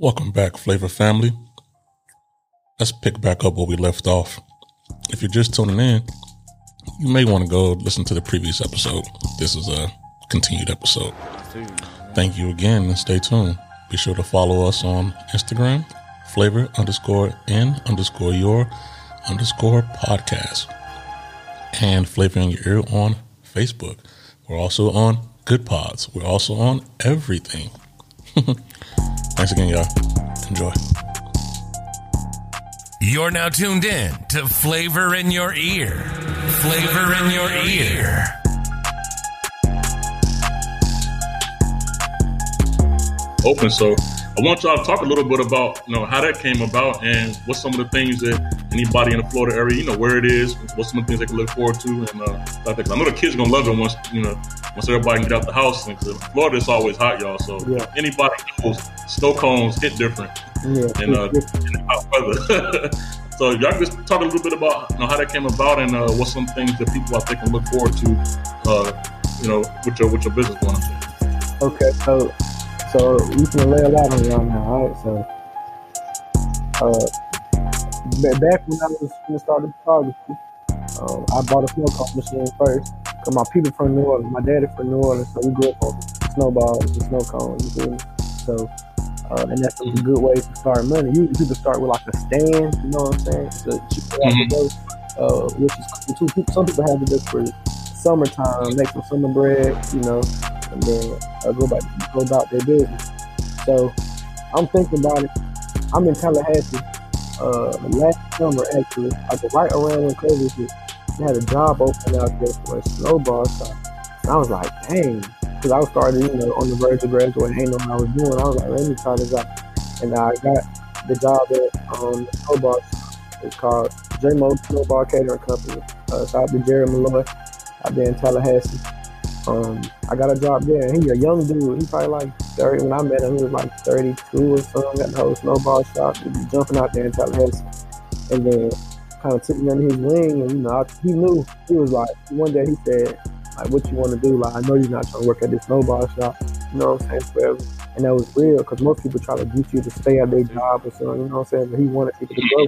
Welcome back, Flavor Family. Let's pick back up where we left off. If you're just tuning in, you may want to go listen to the previous episode. This is a continued episode. Thank you again and stay tuned. Be sure to follow us on Instagram, flavor underscore n underscore your underscore podcast, and flavor in your ear on Facebook. We're also on Good Pods. We're also on everything. Thanks again, y'all. Enjoy. You're now tuned in to Flavor in Your Ear. Flavor in Your Ear. Open. So I want y'all to talk a little bit about you know how that came about and what some of the things that anybody in the Florida area, you know, where it is, what some of the things they can look forward to, and uh, I think I know the kids gonna love it once you know once everybody can get out the house. And cause Florida is always hot, y'all. So Yeah. anybody knows snow cones hit different Yeah. in, uh, in hot weather. so y'all can just talk a little bit about you know how that came about and uh, what some things that people I think can look forward to, uh, you know, with your with your business going on. Okay, so so we can lay a lot on y'all now, all right? So, uh, back when I was when I started photography, um, I bought a snow cone machine first. Cause my people from New Orleans, my daddy from New Orleans, so we grew up on snowballs and snow cones. You feel me? So, uh, and that's a good way to start money. Usually people start with like a stand, you know what I'm saying? So cheap way out the door, uh, which is cool too. Some people have it just for summertime, make some summer bread, you know, and then uh, go back go about their business. So I'm thinking about it. I'm in Tallahassee uh, last summer actually, like right around when COVID hit. They had a job open out there for a snowball shop. And I was like, dang, because I was starting, you know, on the verge of graduating, ain't know what I was doing. I was like, let me try this out. And I got the job at um, snowball. It's called J-Mo Snowball Catering Company. Uh, shout out to Jerry Malloy out there in Tallahassee. Um, I got a job there. He a young dude. He probably like 30. When I met him, he was like 32 or something. Got the whole snowball shop. He was jumping out there in Tallahassee. And then kind of took me under his wing. And, you know, I, he knew. He was like, one day he said, like, what you want to do? Like, I know you're not trying to work at this snowball shop. You know what I'm saying? Forever. And that was real because most people try to get you to stay at their job or something. You know what I'm saying? But he wanted people to grow.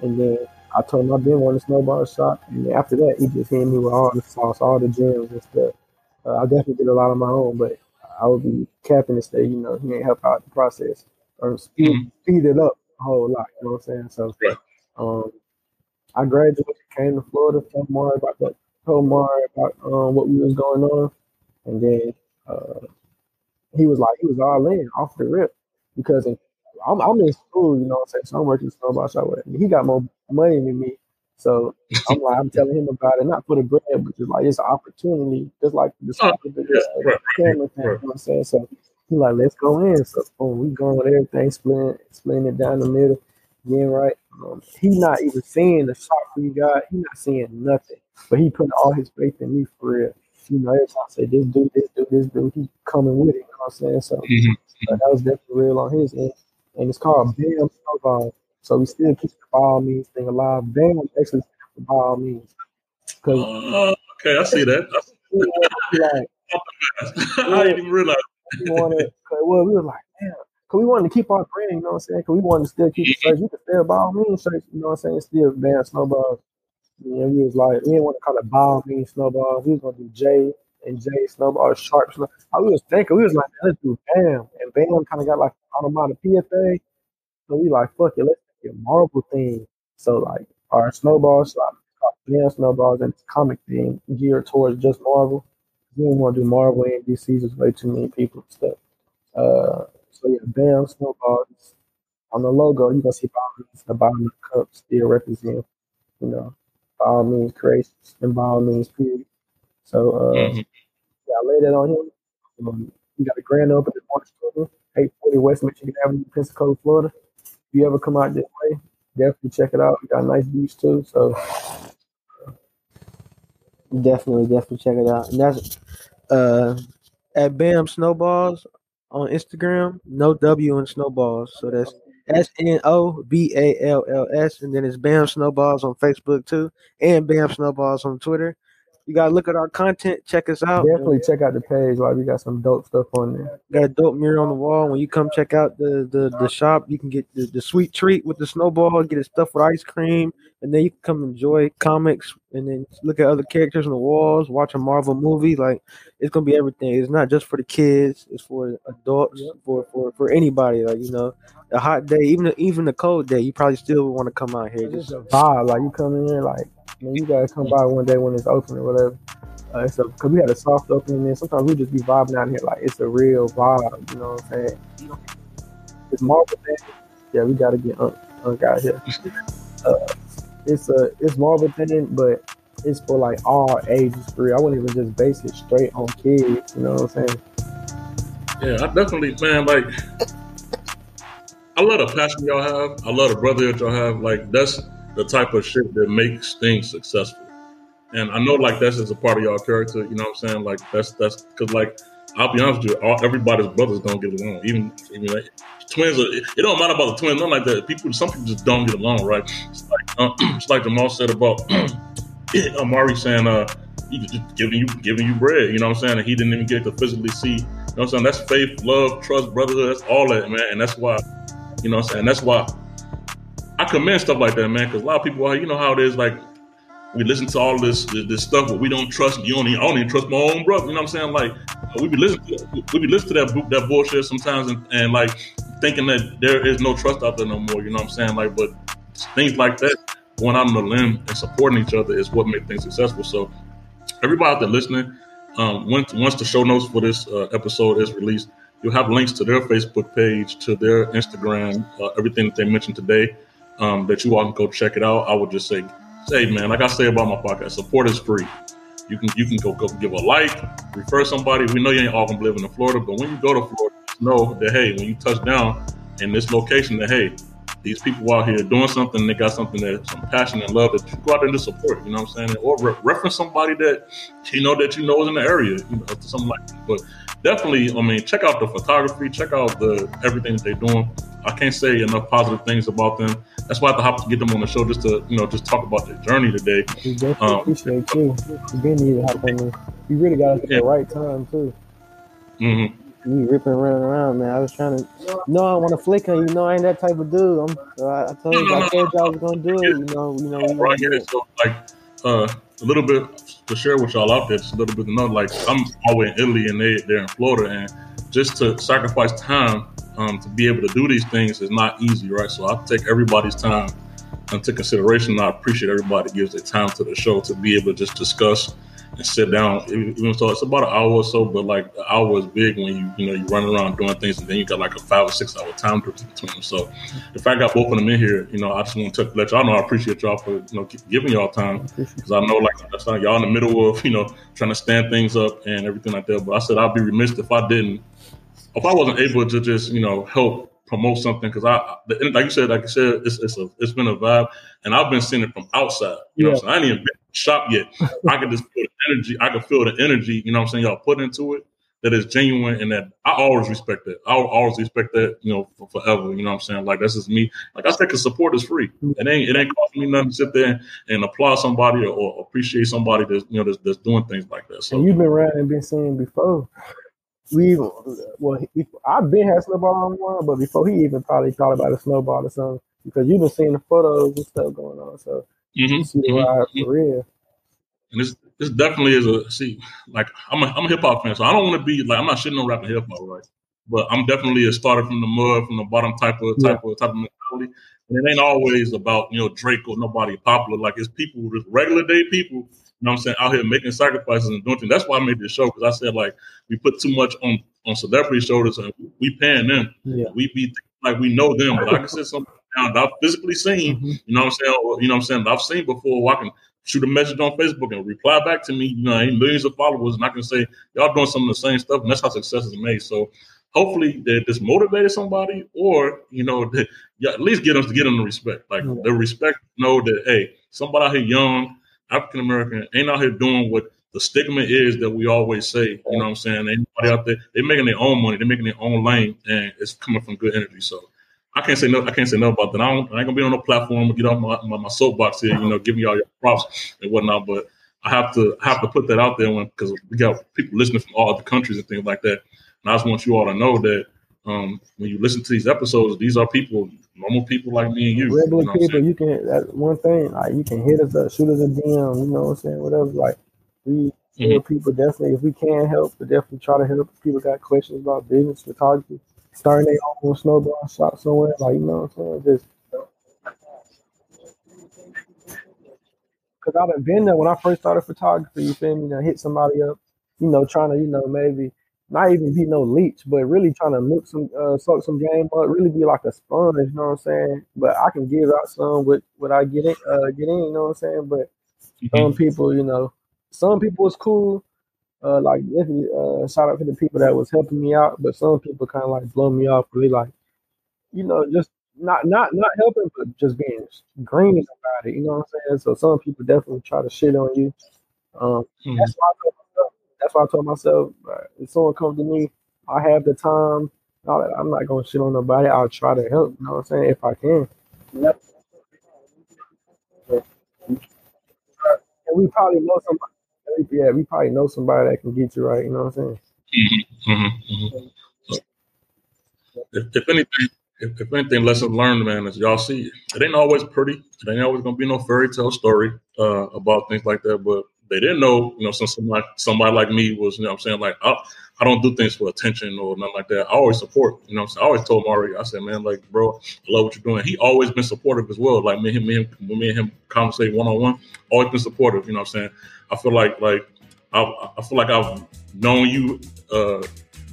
And then I told him I've been wanting a snowball shop. And after that, he just hit me with all the sauce, all the gems and stuff. Uh, I definitely did a lot on my own, but I would be capping to say, you know, he ain't help out the process or speed, Mhm. speed it up a whole lot. You know what I'm saying? So, Right. um, I graduated, came to Florida, told Mari about that, told Mari about um, what we was going on, and then uh, he was like, he was all in off the rip because in, I'm, I'm in school, you know what I'm saying? So I'm working snowball shop with him. He got more money than me. So I'm like, I'm telling him about it, not for the bread, but just like it's an opportunity, just like the Oh, yeah, right, camera thing, you know what I'm saying? So he like, let's go in. So boom, we going with everything, splitting, splitting it down the middle, getting right. Um, he not even seeing the shot we got. He not seeing nothing, but he putting all his faith in me for real. You know, every time I say this dude, this dude, this dude, he coming with it. You know what I'm saying? So Mhm. uh, that was definitely real on his end. And it's called Bam Snowball. So we still keep the ball means thing alive. Bam actually stands for ball means. Because Uh, okay, I see that. like, I didn't even realize. we wanted, well, we were like, damn, because we wanted to keep our brand, you know what I'm saying? Because we wanted to still keep the shirts. You could still ball means shirts, you know what I'm saying? Still Bam Snowballs. Yeah, we was like, we didn't want to call it ball means snowballs. We was going to do J and Jay snowball, sharp. I was thinking, we was like, let's do Bam. And Bam kind of got like automatic PFA. So we like, fuck it, let's make a Marvel thing. So like our snowball called Bam Snowballs and comic thing geared towards just Marvel. We didn't want to do Marvel and DC, there's way too many people and stuff. Uh, so yeah, Bam Snowballs. On the logo, you gonna see Means, the bottom of the cup still represent, you know, Ball Means creations and Ball Means period. So uh, Mhm. I laid that on him. Um, we got a grand opening March 840 West Michigan Avenue, Pensacola, Florida. If you ever come out this way, definitely check it out. We got a nice beach too, so definitely, definitely check it out. And that's uh at Bam Snowballs on Instagram. No W in Snowballs, so that's S N O B A L L S, and then it's Bam Snowballs on Facebook too, and Bam Snowballs on Twitter. You gotta look at our content. Check us out. Definitely check out the page. Like we got some dope stuff on there. Got a dope mirror on the wall. When you come check out the the, the shop, you can get the, the sweet treat with the snowball, get it stuffed with ice cream, and then you can come enjoy comics and then look at other characters on the walls, watch a Marvel movie. Like it's gonna be everything. It's not just for the kids, it's for adults, for, for for anybody. Like, you know, a hot day, even even the cold day, you probably still want to come out here. It's Just a vibe. Like you come in here, like man, you gotta come by one day when it's open or whatever. Uh, it's a because we had a soft opening and Sometimes we just be vibing out here like it's a real vibe. You know what I'm saying? It's Marvel Day. Yeah, we gotta get unk, unk out here. Uh, it's a it's Marvel thing, but it's for like all ages free. I wouldn't even just base it straight on kids. You know what I'm saying? Yeah, I definitely, man, like, I love the passion y'all have. I love the brotherhood y'all have. Like, that's the type of shit that makes things successful. And I know, like, that's just a part of y'all character. You know what I'm saying? Like, that's that's because, like, I'll be honest with you, all, everybody's brothers don't get along. Even, even like, twins, are, it don't matter about the twins. Nothing like that. People, some people just don't get along, right? It's like, uh, it's like Jamal said about Amari saying, uh, he just giving you giving you bread. You know what I'm saying? And he didn't even get to physically see. You know what I'm saying? That's faith, love, trust, brotherhood. That's all that, man. And that's why, you know what I'm saying? That's why I commend stuff like that, man. Because a lot of people, are, you know how it is, like we listen to all this this, this stuff, but we don't trust. You only I don't even trust my own brother. You know what I'm saying? Like we be listening, to, we be listening to that that bullshit sometimes, and, and like thinking that there is no trust out there no more. You know what I'm saying? Like, but things like that, going out on the limb and supporting each other is what makes things successful. So everybody out there listening, um, once once the show notes for this uh, episode is released, you'll have links to their Facebook page, to their Instagram, uh, everything that they mentioned today. Um, that you all can go check it out. I would just say, say man, like I say about my podcast, support is free. You can you can go, go give a like, refer somebody. We know you ain't all gonna live in Florida, but when you go to Florida, know that hey, when you touch down in this location, that hey, these people out here doing something, they got something that some passion and love that you go out there to support. You know what I'm saying? Or re- reference somebody that you know that you know is in the area, you know, something like that. But definitely, I mean, check out the photography, check out the everything that they're doing. I can't say enough positive things about them. That's why I have to hop to get them on the show just to you know just talk about their journey today. We definitely Um, appreciate you. You been need to hop on this. You really got us at Yeah. the right time too. hmm you ripping running around, man. I was trying to. No, I want to flick on you. know, I ain't that type of dude. I'm. I, I told you, I told you I was gonna do it. You know, you know, right here. So like uh, a little bit to share with y'all out there, just a little bit to know. Like I'm always in Italy and they they're in Florida, and just to sacrifice time um, to be able to do these things is not easy, right? So I take everybody's time into consideration. I appreciate everybody gives their time to the show to be able to just discuss and sit down. Even so, it's about an hour or so, but like the hour is big when you you know you run around doing things, and then you got like a five or six hour time difference between them. So if I got both of them in here, you know, I just want to let y'all know I appreciate y'all for you know giving y'all time because I know like that's not y'all in the middle of you know trying to stand things up and everything like that. But I said I'd be remiss if I didn't, if I wasn't able to just you know help promote something because I, like you said, like you said, it's it's a it's been a vibe, and I've been seeing it from outside. You know, what I'm saying I ain't even been shop yet. I can just feel the energy. I can feel the energy. You know, what I'm saying y'all put into it that is genuine, and that I always respect that. I always respect that. You know, for forever. You know, what I'm saying like that's just me. Like I said, because support is free. Mm-hmm. It ain't it ain't costing me nothing to sit there and applaud somebody or, or appreciate somebody that's you know that's, that's doing things like that. So And you've been around and been seeing before. We even well, he, I've been had snowball on one, but before he even probably thought about a snowball or something, because you've been seeing the photos and stuff going on. So mhm, you see the mhm. ride for real. And this this definitely is a see, like I'm a I'm a hip hop fan, so I don't want to be like I'm not shitting on rapping hip hop, right? But I'm definitely a starter from the mud, from the bottom type of type of type of mentality. And it ain't always about, you know, Drake or nobody popular. Like it's people just regular day people, you know what I'm saying, out here making sacrifices and doing things. That's why I made this show, because I said like we put too much on on celebrity shoulders and we paying them. Yeah. We be like we know them, but I can sit something down that I've physically seen, Mhm. you know what I'm saying? Or, you know what I'm saying? I've seen before where I can shoot a message on Facebook and reply back to me. You know, millions of followers, and I can say y'all doing some of the same stuff, and that's how success is made. So hopefully that this motivated somebody, or you know, that, yeah, at least get them to get them the respect, like Yeah. the respect. Know that hey, somebody out here young, African American, ain't out here doing what the stigma is that we always say. You know what I'm saying? Anybody out there, they're making their own money, they're making their own lane, and it's coming from good energy. So. I can't say no. I can't say no about that. I, I ain't gonna be on no platform and get off my, my, my soapbox here. You know, giving y'all your props and whatnot. But I have to have to put that out there because we got people listening from all other countries and things like that. And I just want you all to know that um, when you listen to these episodes, these are people, normal people like me and you. Regular you know people, you can. That's one thing. Like you can hit us up, shoot us a DM. You know what I'm saying? Whatever. Like we. Mm-hmm. People definitely, if we can help, we definitely try to help. If people got questions about business, photography, starting their own snowball shop somewhere, like you know what I'm saying? Just because I've been there when I first started photography. You feel me? To hit somebody up, you know, trying to, you know, maybe not even be no leech, but really trying to milk some, uh, suck some game up, really be like a sponge. You know what I'm saying? But I can give out some with what I get in, uh, get in. You know what I'm saying? But mm-hmm. some people, you know, some people was cool. Uh, like definitely, uh, shout out to the people that was helping me out, but some people kind of like blow me off, really like, you know, just not not not helping, but just being green about it. You know what I'm saying? So some people definitely try to shit on you. Um, mm-hmm. That's why I told myself. That's why I told myself if someone comes to me, I have the time. I'm not gonna shit on nobody. I'll try to help. You know what I'm saying? If I can. Yep. And we probably know somebody. Yeah, we probably know somebody that can get you right. You know what I'm saying? Mm-hmm, mm-hmm, mm-hmm. If, if anything, if, if anything, lesson learned, man, is y'all see, it ain't always pretty. It ain't always gonna be no fairy tale story uh, about things like that. But they didn't know, you know, since somebody somebody like me was, you know, I'm saying like I, I don't do things for attention or nothing like that. I always support, you know. I'm saying? I always told Mario, I said, man, like, bro, I love what you're doing. He always been supportive as well. Like me, him, me, him, me and him conversate one on one. Always been supportive. You know, what I'm saying. I feel like like I, I feel like I've known you uh,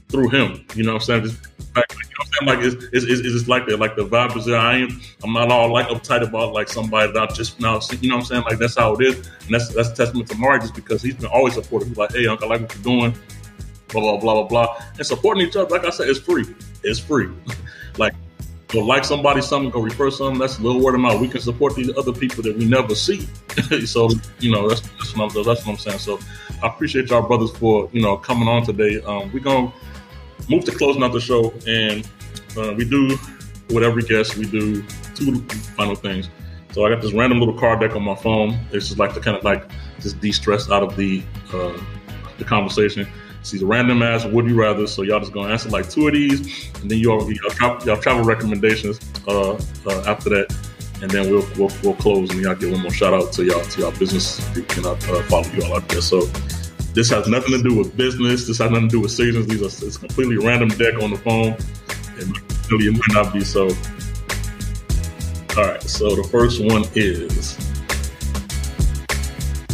through him. You know, what I'm saying. Just you know what I'm saying? Like it's, it's, it's, it's like that. Like the vibe is there. I am. I'm not all like uptight about like somebody that I just now. You know what I'm saying? Like that's how it is, and that's that's a testament to Mark just because he's been always supportive. Like, hey, uncle, I like what you're doing. Blah blah blah blah blah. And supporting each other, like I said, it's free. It's free. like go like somebody something, go refer something. That's a little word of mouth. We can support these other people that we never see. so you know that's that's what, I'm, that's what I'm saying. So I appreciate y'all brothers for you know coming on today. Um, we're gonna move to closing out the show, and uh, we do with every guest. We do two final things. So I got this random little card deck on my phone. It's just like to kind of like just de-stress out of the uh, the conversation. See the random ass would you rather. So y'all just gonna answer like two of these, and then y'all y'all, y'all travel recommendations uh, uh, after that, and then we'll, we'll we'll close and y'all get one more shout out to y'all to y'all business. You can uh, follow you all out there. So this has nothing to do with business. This has nothing to do with seasons. These are it's completely random deck on the phone, and really it might not be so. All right, so the first one is: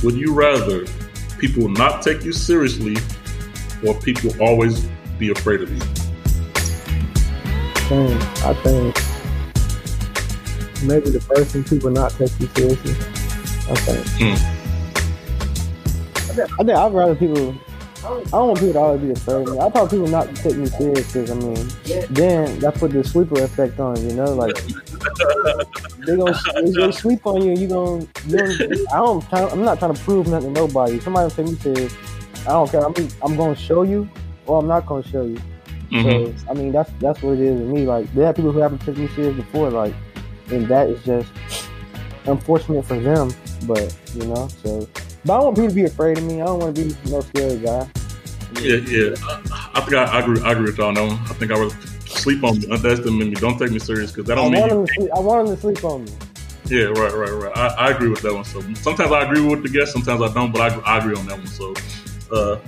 Would you rather people not take you seriously, or people always be afraid of you? I think maybe the person people not take you seriously. I think. Hmm. I think I'd rather people. I don't want people to always be afraid of me. I thought people not to take me serious because I mean, then that put the sweeper effect on. You know, like they gonna they, they sweep on you. and You gonna you know, I don't. I'm not trying to prove nothing to nobody. Somebody take me serious. I don't care. I'm I'm gonna show you, or I'm not gonna show you. Mm-hmm. So I mean, that's that's what it is with me. Like there have people who haven't taken me serious before, like, and that is just unfortunate for them. But you know, so but I don't want people to be afraid of me. I don't want to be no scary guy. Yeah, yeah. I, I think I, I, agree. I agree with y'all. No, I think I would sleep on me, underestimate me. Don't take me serious because that don't I mean. Want sleep, I want them to sleep on me. Yeah, right, right, right. I, I, agree with that one. So sometimes I agree with the guest, sometimes I don't, but I, I agree on that one. So uh,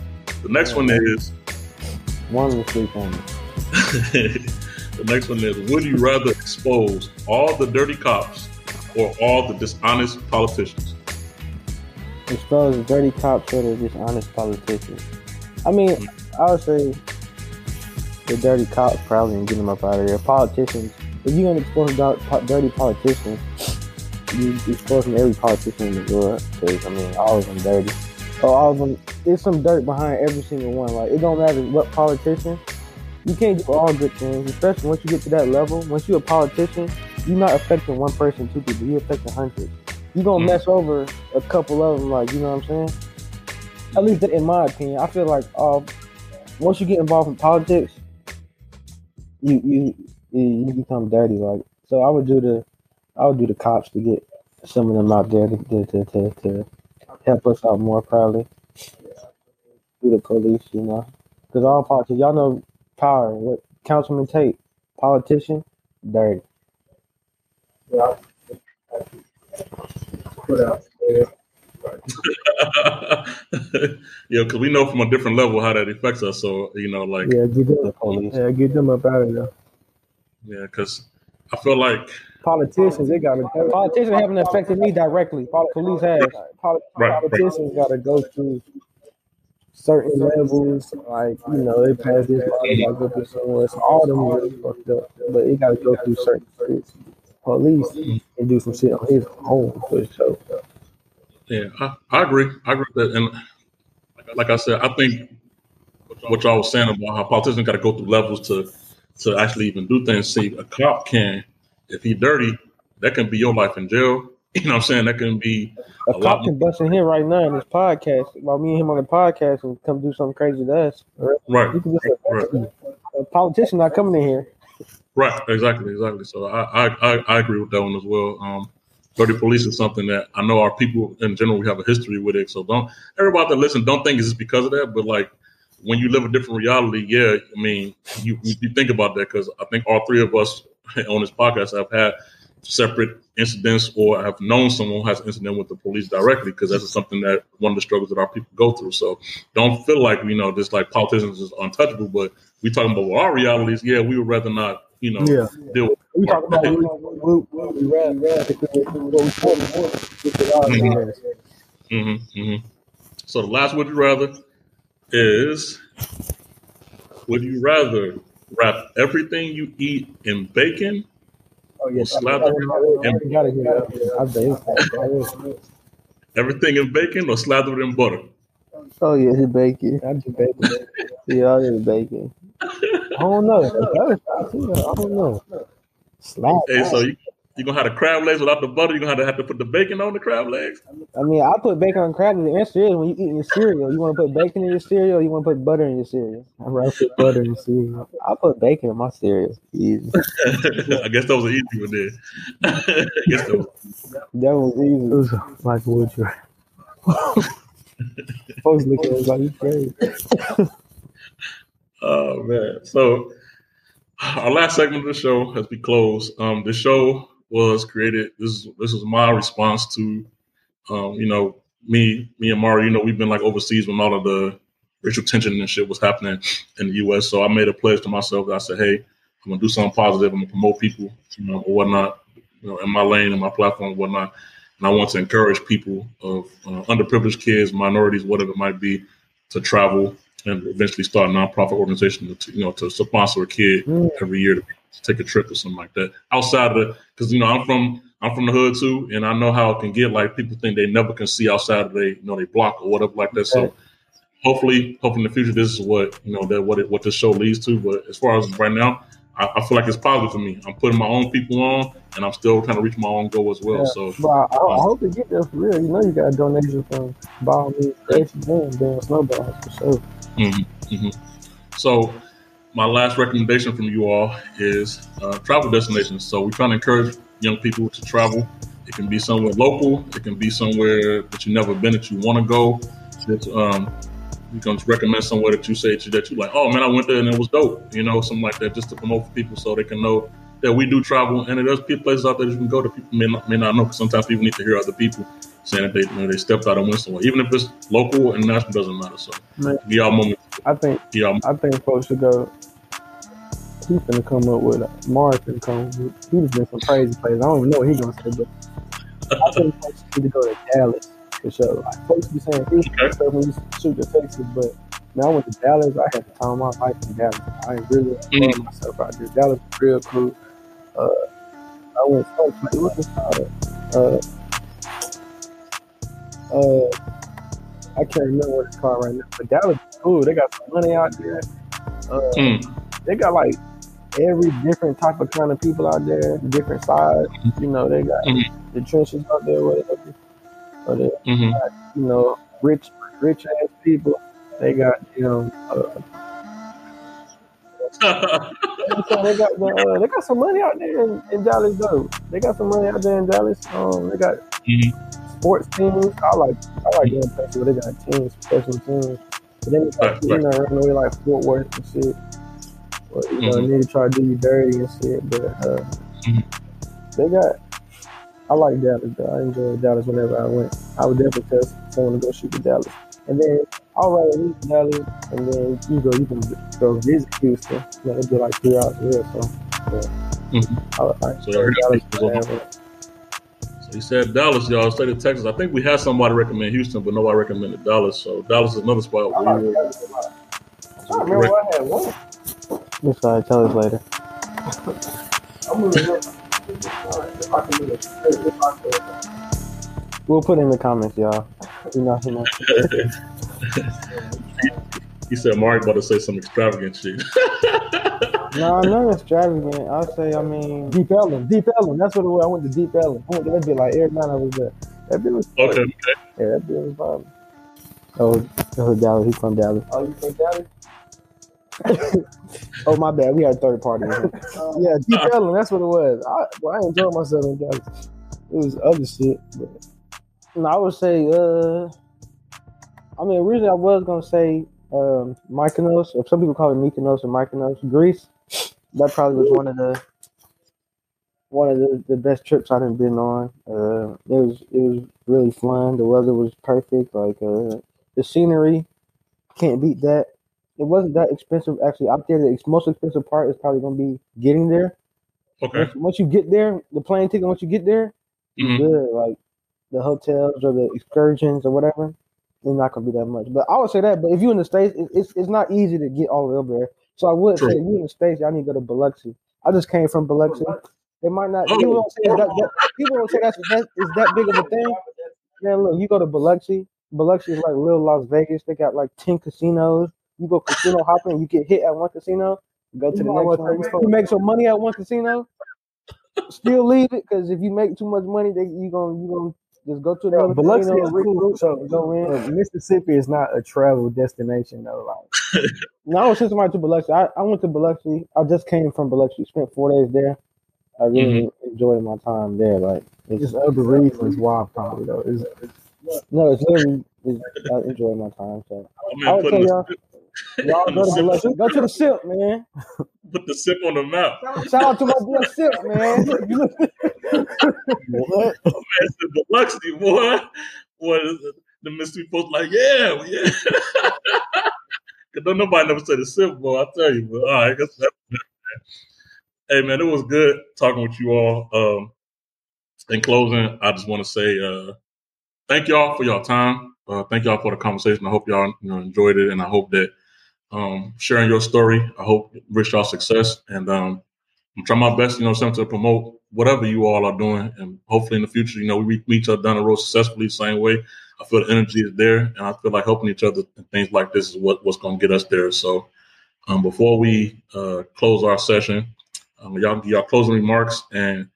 the next yeah, one is one to sleep on me. the next one is: Would you rather expose all the dirty cops or all the dishonest politicians? Expose dirty cops or the dishonest politicians. I mean, I would say the dirty cops probably and get them up out of there. Politicians, if you're gonna expose dirty politicians, you exposing every politician in the world because I mean, all of them dirty. So all of them, there's some dirt behind every single one. Like it don't matter what politician. You can't do all good things, especially once you get to that level. Once you're a politician, you're not affecting one person, two people. You're affecting hundreds you gonna mm. mess over a couple of them, like you know what I'm saying. At least in my opinion, I feel like uh, once you get involved in politics, you you you become dirty. Like so, I would do the I would do the cops to get some of them out there to to to, to, to help us out more probably through the police, you know. Because all politics, y'all know power. What Councilman Tate, politician, dirty. Yeah. Put out. Yeah. yeah, because we know from a different level how that affects us. So you know, like yeah, get them, the police. yeah, get them up out of there. Yeah, because I feel like politicians they got to politicians haven't affected me directly. Police have right, politicians right. got to go through certain levels. Like you know, they pass this law, got go through somewhere. So all them really fucked up, but it got to go through certain streets. Police and do some shit on his own for sure. Yeah, I, I agree. I agree with that, and like I said, I think what y'all was saying about how politicians got to go through levels to to actually even do things. See, a cop can, if he dirty, that can be your life in jail. You know what I'm saying? That can be a, a cop can bust in here right now in this podcast while me and him on the podcast and come do something crazy to us. Right. right. You can just right. a politician not coming in here. Right. Exactly. Exactly. So I I, I, agree with that one as well. Um, dirty police is something that I know our people in general we have a history with it. So don't everybody that listen don't think it's just because of that, but like when you live a different reality, yeah, I mean, you, you think about that because I think all three of us on this podcast have had separate incidents or have known someone who has an incident with the police directly because that's something that one of the struggles that our people go through. So don't feel like you know just like politicians is untouchable, but we talking about our realities. Yeah, we would rather not you know yeah. deal with. We talk about we, we, we, we rather, mm-hmm. Mm-hmm. So the last would you rather is would you rather wrap everything you eat in bacon oh, yes, or slather it everything in bacon or slather it in butter? Oh yeah, it's bacon. I do bacon. yeah, I do bacon. I don't know. I don't know. Slap. Hey, so you, you gonna have the crab legs without the butter. You gonna have to have to put the bacon on the crab legs. I mean, I put bacon on crab legs. The answer is when you eat your cereal, you want to put bacon in your cereal. you want to put butter in your cereal. I rather put butter in cereal. I put bacon in my cereal. Easy. I guess that was an easy one there. I guess that was. That was easy. It was like would you? Folks looking at us like you crazy. Oh man! So our last segment of the show has been closed. Um, the show was created. This is this is my response to, um, you know, me me and Mari. You know, we've been like overseas when all of the racial tension and shit was happening in the U.S. So I made a pledge to myself that I said, hey, I'm gonna do something positive. I'm gonna promote people, you know, or whatnot, you know, in my lane and my platform, whatnot. And I want to encourage people of uh, underprivileged kids, minorities, whatever it might be, to travel and eventually start a nonprofit organization to you know to sponsor a kid mm. every year to, to, take a trip or something like that. Outside of the because you know I'm from I'm from the hood too, and I know how it can get. Like people think they never can see outside of they you know they block or whatever like that. So hopefully, hopefully in the future this is what you know that what it, what this show leads to. But as far as right now. I, I feel like it's positive for me. I'm putting my own people on, and I'm still trying to reach my own goal as well. Yeah. So, but I, I, I, hope to get there for real. You know, you got a donation from Ball Me, and Bam Snowball for sure. Mm-hmm, mm-hmm. So, my last recommendation from you all is uh, travel destinations. So, we're trying to encourage young people to travel. It can be somewhere local. It can be somewhere that you've never been that you want to go. Um, you can recommend somewhere that you say to, that you like. Oh man, I went there and it was dope. You know, something like that, just to promote for people so they can know that we do travel and there's places out there that you can go that people may not, may not know. Because sometimes people need to hear other people saying that they you know, they stepped out and went somewhere, even if it's local and national doesn't matter. So Man, our moment. I think yeah, I think folks should go. He's gonna come up with a Mark and come. He's been some crazy places. I don't even know what he's gonna say, but I think folks need to go to Dallas for sure. Like folks be saying Houston okay. stuff when you shoot the Texas, but now I went to Dallas. I had the time of my life in Dallas. I ain't really enjoyed mm. myself out there. Dallas was real cool. Uh, I went so what was uh, uh, I can't remember what it's called right now, but that was cool. They got some money out there. Uh, mm. They got like every different type of kind of people out there, different sides. Mm-hmm. You know, they got mm-hmm. the trenches out there, whatever. Or they mm-hmm. got, you know, rich, rich ass people. They got, you know, uh, so they got the, uh, they got some money out there in, in, Dallas though. They got some money out there in Dallas. Um, they got mm-hmm sports teams, I like I like going places where they got teams, special teams. But then it's like Right, you know running away like Fort Worth and shit. Or you know, Mhm. need to try to do you dirty and shit. But uh, Mhm. they got. I like Dallas though. I enjoy Dallas whenever I went. I would definitely tell someone to go shoot to Dallas. And then I'll ride at least Dallas, and then you go. You can go visit Houston. You know, it'd be like three hours away. So yeah, Mhm. I, I So y'all Dallas. So he said Dallas, y'all. State of Texas. I think we had somebody recommend Houston, but nobody recommended Dallas. So Dallas is another spot I where like you Dallas a lot. I remember I had one. It's all right. Tell us later. I'm gonna remember if I can do it. If I could. We'll put in the comments, y'all. You know, you know. He said Mark about to say some extravagant shit. No, not extravagant. I'll say, I mean, Deep Ellum. Deep Ellum. That's what it was. I went to Deep Ellum. I went to that bit like every night I was there. That bit was okay, okay. Yeah, that bit was fun. Oh, oh, Dallas. He's from Dallas. Oh, you from Dallas? oh, my bad. We had third party. here. yeah, Deep Ellum. That's what it was. I, well, I enjoyed myself in Dallas. It was other shit, but no, I would say, uh, I mean, originally I was gonna say um, Mykonos, or some people call it Mykonos or Mykonos, Greece. That probably was one of the one of the, the best trips I've been on. Uh, it was it was really fun. The weather was perfect. Like uh, the scenery, can't beat that. It wasn't that expensive actually. Out there, the ex- most expensive part is probably gonna be getting there. Okay. Once, once you get there, the plane ticket. Once you get there, Mhm. good. Like the hotels or the excursions or whatever, it's not gonna be that much. But I would say that. But if you're in the states, it, it's it's not easy to get all the way over there. So I would True. say if you're in the states, y'all need to go to Biloxi. I just came from Biloxi. It might not. Oh. People don't say that, that. People don't say that's that is that big of a thing. Man, look, you go to Biloxi. Biloxi is like little Las Vegas. They got like ten casinos. You go casino hopping, you get hit at one casino. You go to the You know next what one. You make some money at one casino. Still leave it because if you make too much money, they you gonna you gonna just go to the other Biloxi casino, is cool. So, go in. Mississippi is not a travel destination though. Like No, I was sent somebody to Biloxi. I, I went to Biloxi. I just came from Biloxi. Spent four days there. I really mm-hmm. enjoyed my time there. Like it's just other reasons why I'm probably though. Is no, it's literally it's, I enjoyed my time. So I'm I in would tell y'all, y'all go to Biloxi. Go to the Silk, man. put the sip on the mouth. Shout out to my boy Silk, man. what? Man said Biloxi, boy. Boy, the, the mystery folks like, yeah, yeah. Cause don't nobody never said the sip, boy. I tell you, but all right, I guess that's Hey man, it was good talking with you all. Um, in closing, I just want to say uh, thank y'all for your time. Uh, thank y'all for the conversation. I hope y'all you know enjoyed it, and I hope that um, sharing your story. I hope wish y'all success, and um, I'm trying my best, you know, something to promote whatever you all are doing, and hopefully in the future, you know, we meet each other down the road successfully, the same way. I feel the energy is there, and I feel like helping each other and things like this is what, what's going to get us there. So, um, before we uh, close our session, um, y'all y'all closing remarks and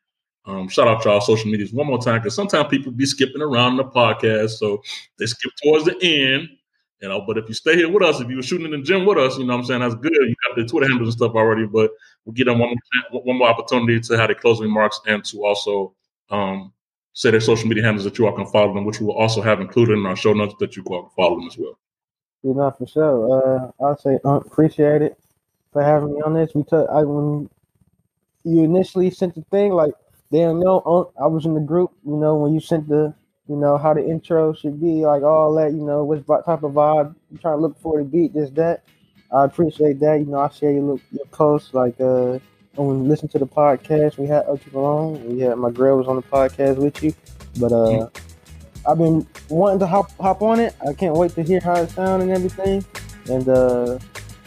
um, shout out y'all social medias one more time because sometimes people be skipping around the podcast, so they skip towards the end. You know, but if you stay here with us, if you were shooting in the gym with us, you know what I'm saying, that's good. You got the Twitter handles and stuff already, but we'll get them one more, one more opportunity to have the closing remarks and to also um, say their social media handles that you all can follow them, which we will also have included in our show notes that you can follow them as well. You know, for sure. Uh, I'll say uh, appreciate it for having me on this. We took I when you initially sent the thing, like damn, no, uh, I was in the group. You know, when you sent the, you know, how the intro should be, like all that. You know, what vi- type of vibe you trying to look for to beat, this that. I appreciate that. You know, I share your look your posts. Like uh, when we listen to the podcast, we had Ultra Malone. We had my girl was on the podcast with you, but uh. I've been wanting to hop hop on it. I can't wait to hear how it sounds and everything. And uh,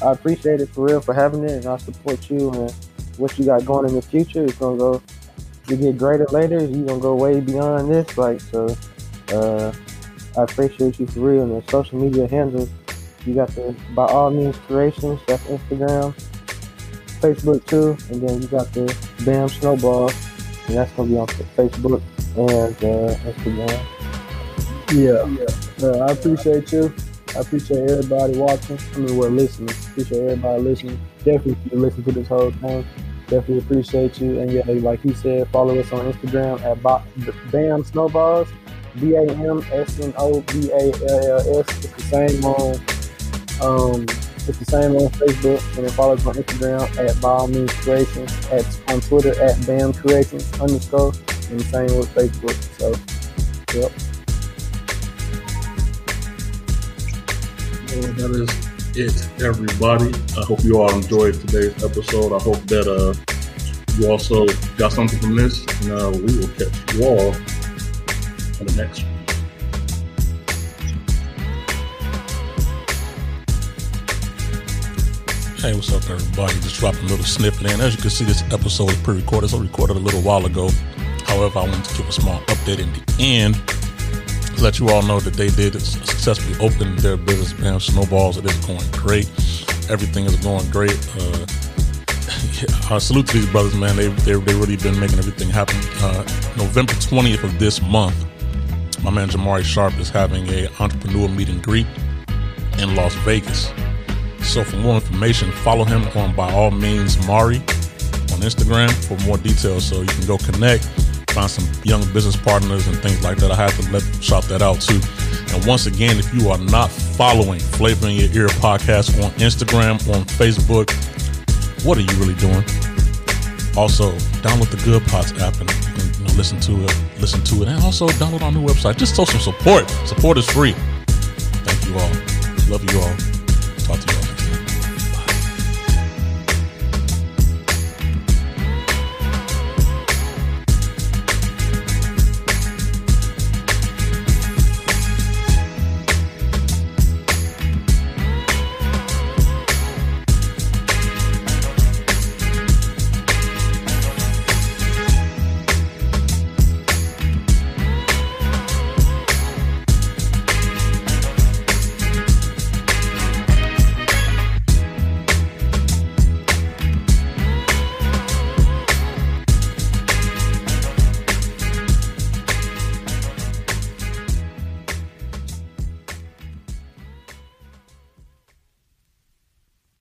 I appreciate it for real for having it, and I support you and what you got going in the future. It's gonna go to get greater later. You're gonna go way beyond this. Like so, uh, I appreciate you for real. And the social media handles, you got the by all means creations. That's Instagram, Facebook too, and then you got the Bam Snowball, and that's gonna be on Facebook and uh, Instagram. Yeah. Uh, I appreciate you. I appreciate everybody watching. I mean, we're listening. Appreciate everybody listening. Definitely you listen to this whole thing. Definitely appreciate you. And yeah, like he said, follow us on Instagram at Bam Snowballs. B A M S N O B A L L S. It's the same on um, it's the same on Facebook and then follow us on Instagram at By Means Creations, at on Twitter at Bam Creations underscore, and the same with Facebook. So, yep. That is it, everybody. I hope you all enjoyed today's episode. I hope that uh, you also got something from this, and uh, we will catch you all on the next one. Hey, what's up, everybody? Just dropped a little snippet in. As you can see, this episode is pre-recorded. So I recorded a little while ago. However, I wanted to give a small update in the end let you all know that they did successfully open their business. Bam Snowballs. It is going great. Everything is going great. Uh, uh, salute to these brothers, man. They they they really been making everything happen. Uh, November twentieth of this month, my man Jamari Sharp is having a entrepreneur meet and greet in Las Vegas. So for more information, follow him on by all means Mari on Instagram for more details. So you can go connect, find some young business partners and things like that. I have to let shout that out too. And once again, if you are not following Flavor in Your Ear podcast on Instagram, on Facebook, what are you really doing? Also, download the Good Pods app and you you know, listen to it, listen to it, and also download our new website. Just show some support. Support is free. Thank you all. Love you all.